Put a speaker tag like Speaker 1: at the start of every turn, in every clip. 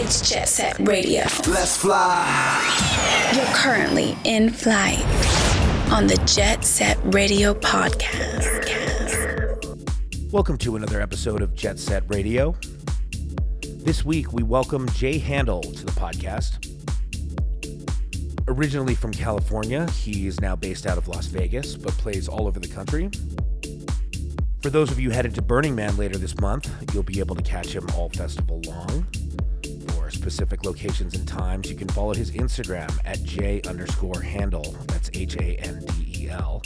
Speaker 1: It's Jet Set Radio.
Speaker 2: Let's fly.
Speaker 1: You're currently in flight on the Jet Set Radio podcast.
Speaker 3: Welcome to another episode of Jet Set Radio. This week, we welcome Jay Handel to the podcast. Originally from California, he is now based out of Las Vegas, but plays all over the country. For those of you headed to Burning Man later this month, you'll be able to catch him all festival long. Specific locations and times, you can follow his Instagram at J underscore handel. That's H A N D E L.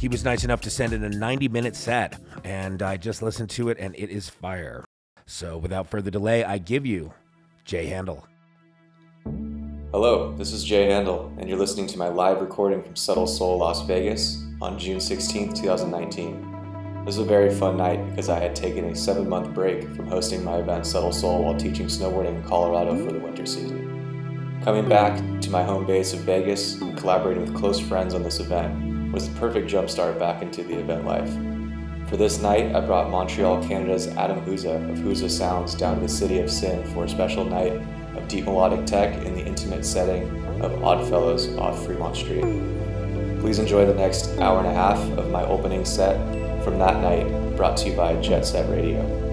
Speaker 3: He was nice enough to send in a 90 minute set, and I just listened to it, and it is fire. So without further delay, I give you Jay Handel.
Speaker 4: Hello, this is Jay Handel, and you're listening to my live recording from Subtle Soul Las Vegas on June 16, 2019. This was a very fun night because I had taken a seven month break from hosting my event Subtle Soul while teaching snowboarding in Colorado for the winter season. Coming back to my home base of Vegas and collaborating with close friends on this event was the perfect jumpstart back into the event life. For this night, I brought Montreal, Canada's Adam Huza of Huza Sounds down to the city of Sin for a special night of deep melodic tech in the intimate setting of Oddfellows off Fremont Street. Please enjoy the next hour and a half of my opening set from that night, brought to you by Jet Set Radio.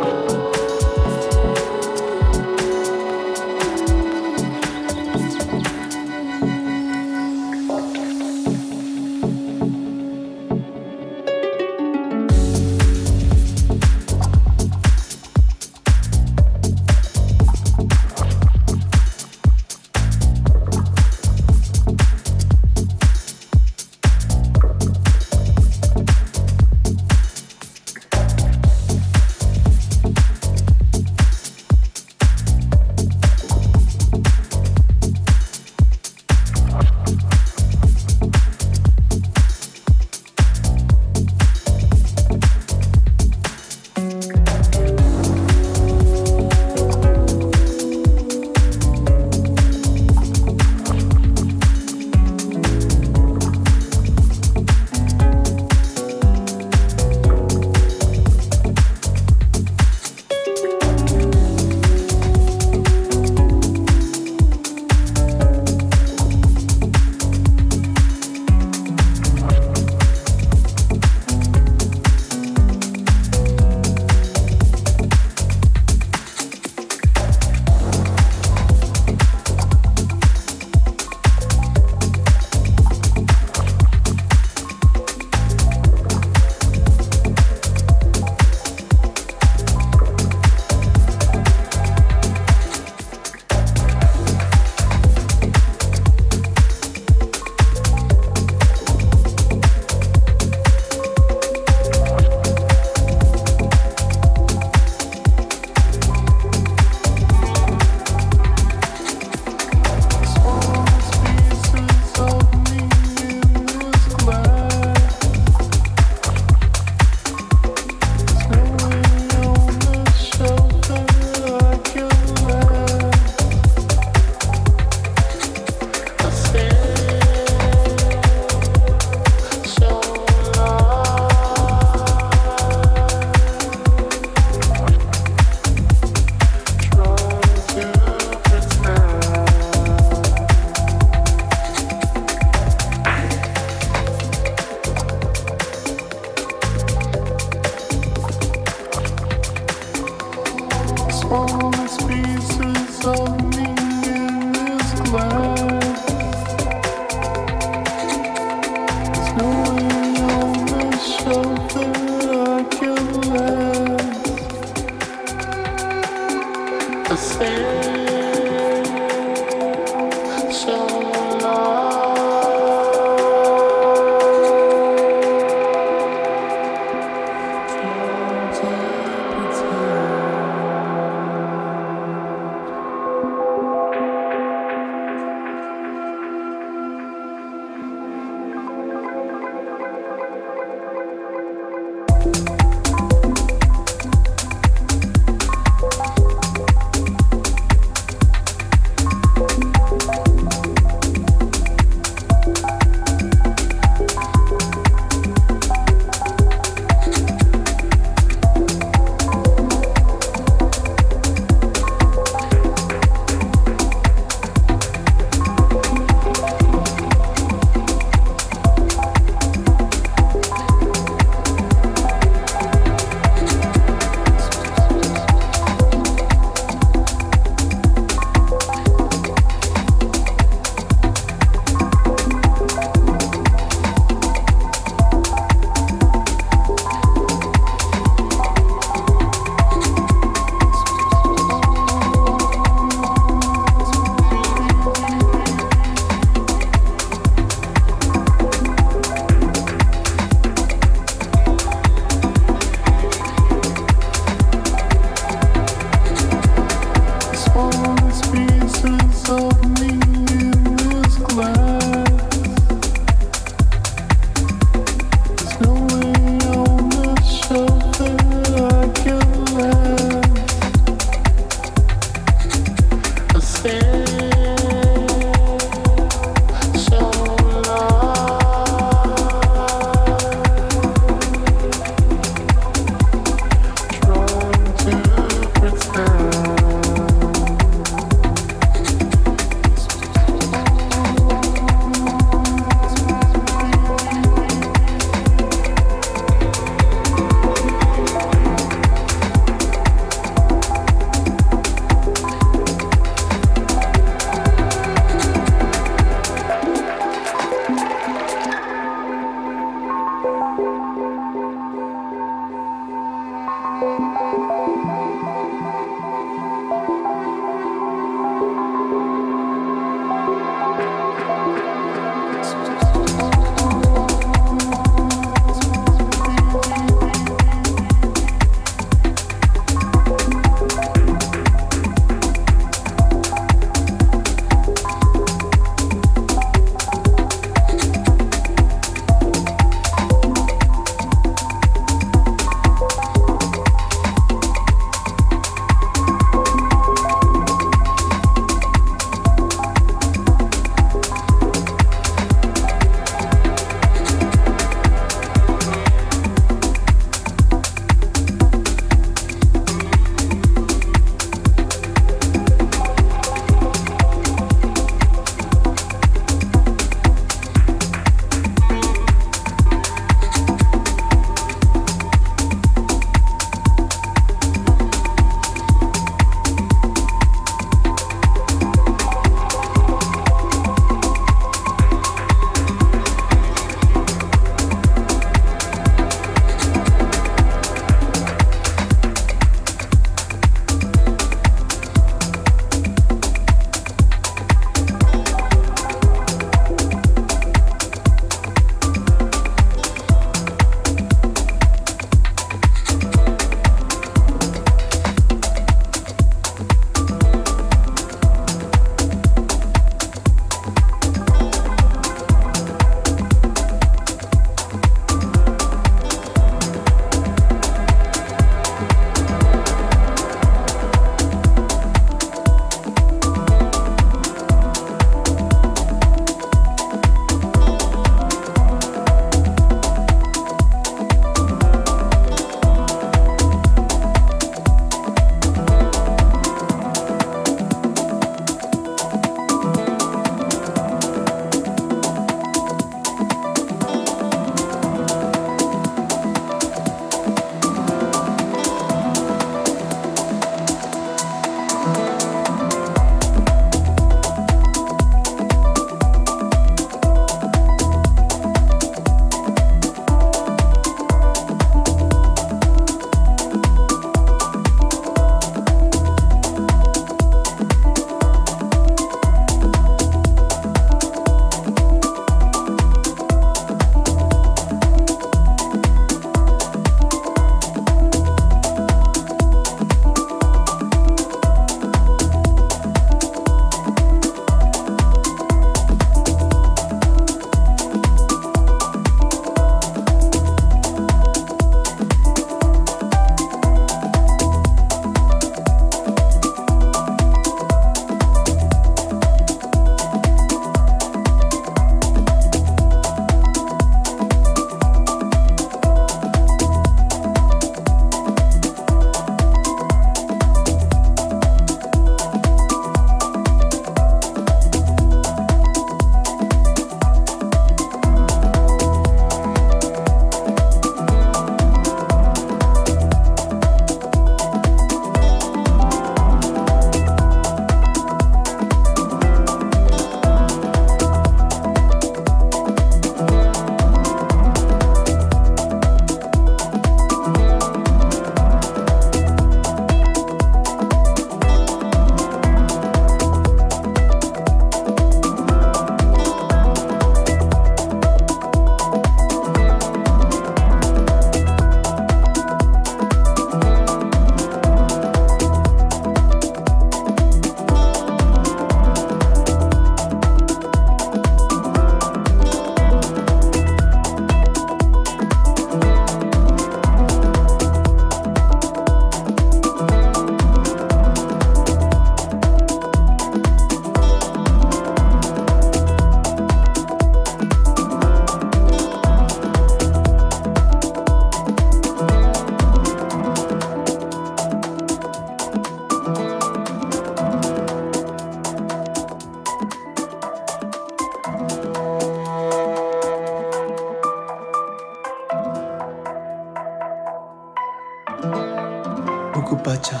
Speaker 5: Ukupacha.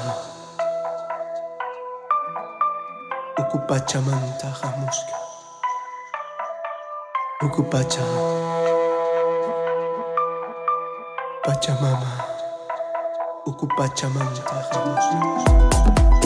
Speaker 5: Ukupachamanta Hamuska. Ukupacha. Pachamama. Ukupachamanta Hamuska.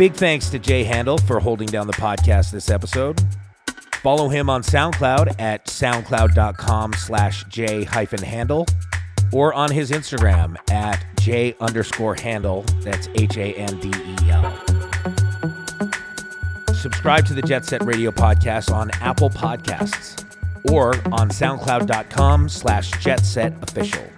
Speaker 3: Big thanks to Jay Handel for holding down the podcast this episode. Follow him on SoundCloud at soundcloud.com slash j hyphen handel or on his Instagram at j underscore handel. That's H A N D E L. Subscribe to the Jet Set Radio podcast on Apple Podcasts or on soundcloud.com slash jet set official.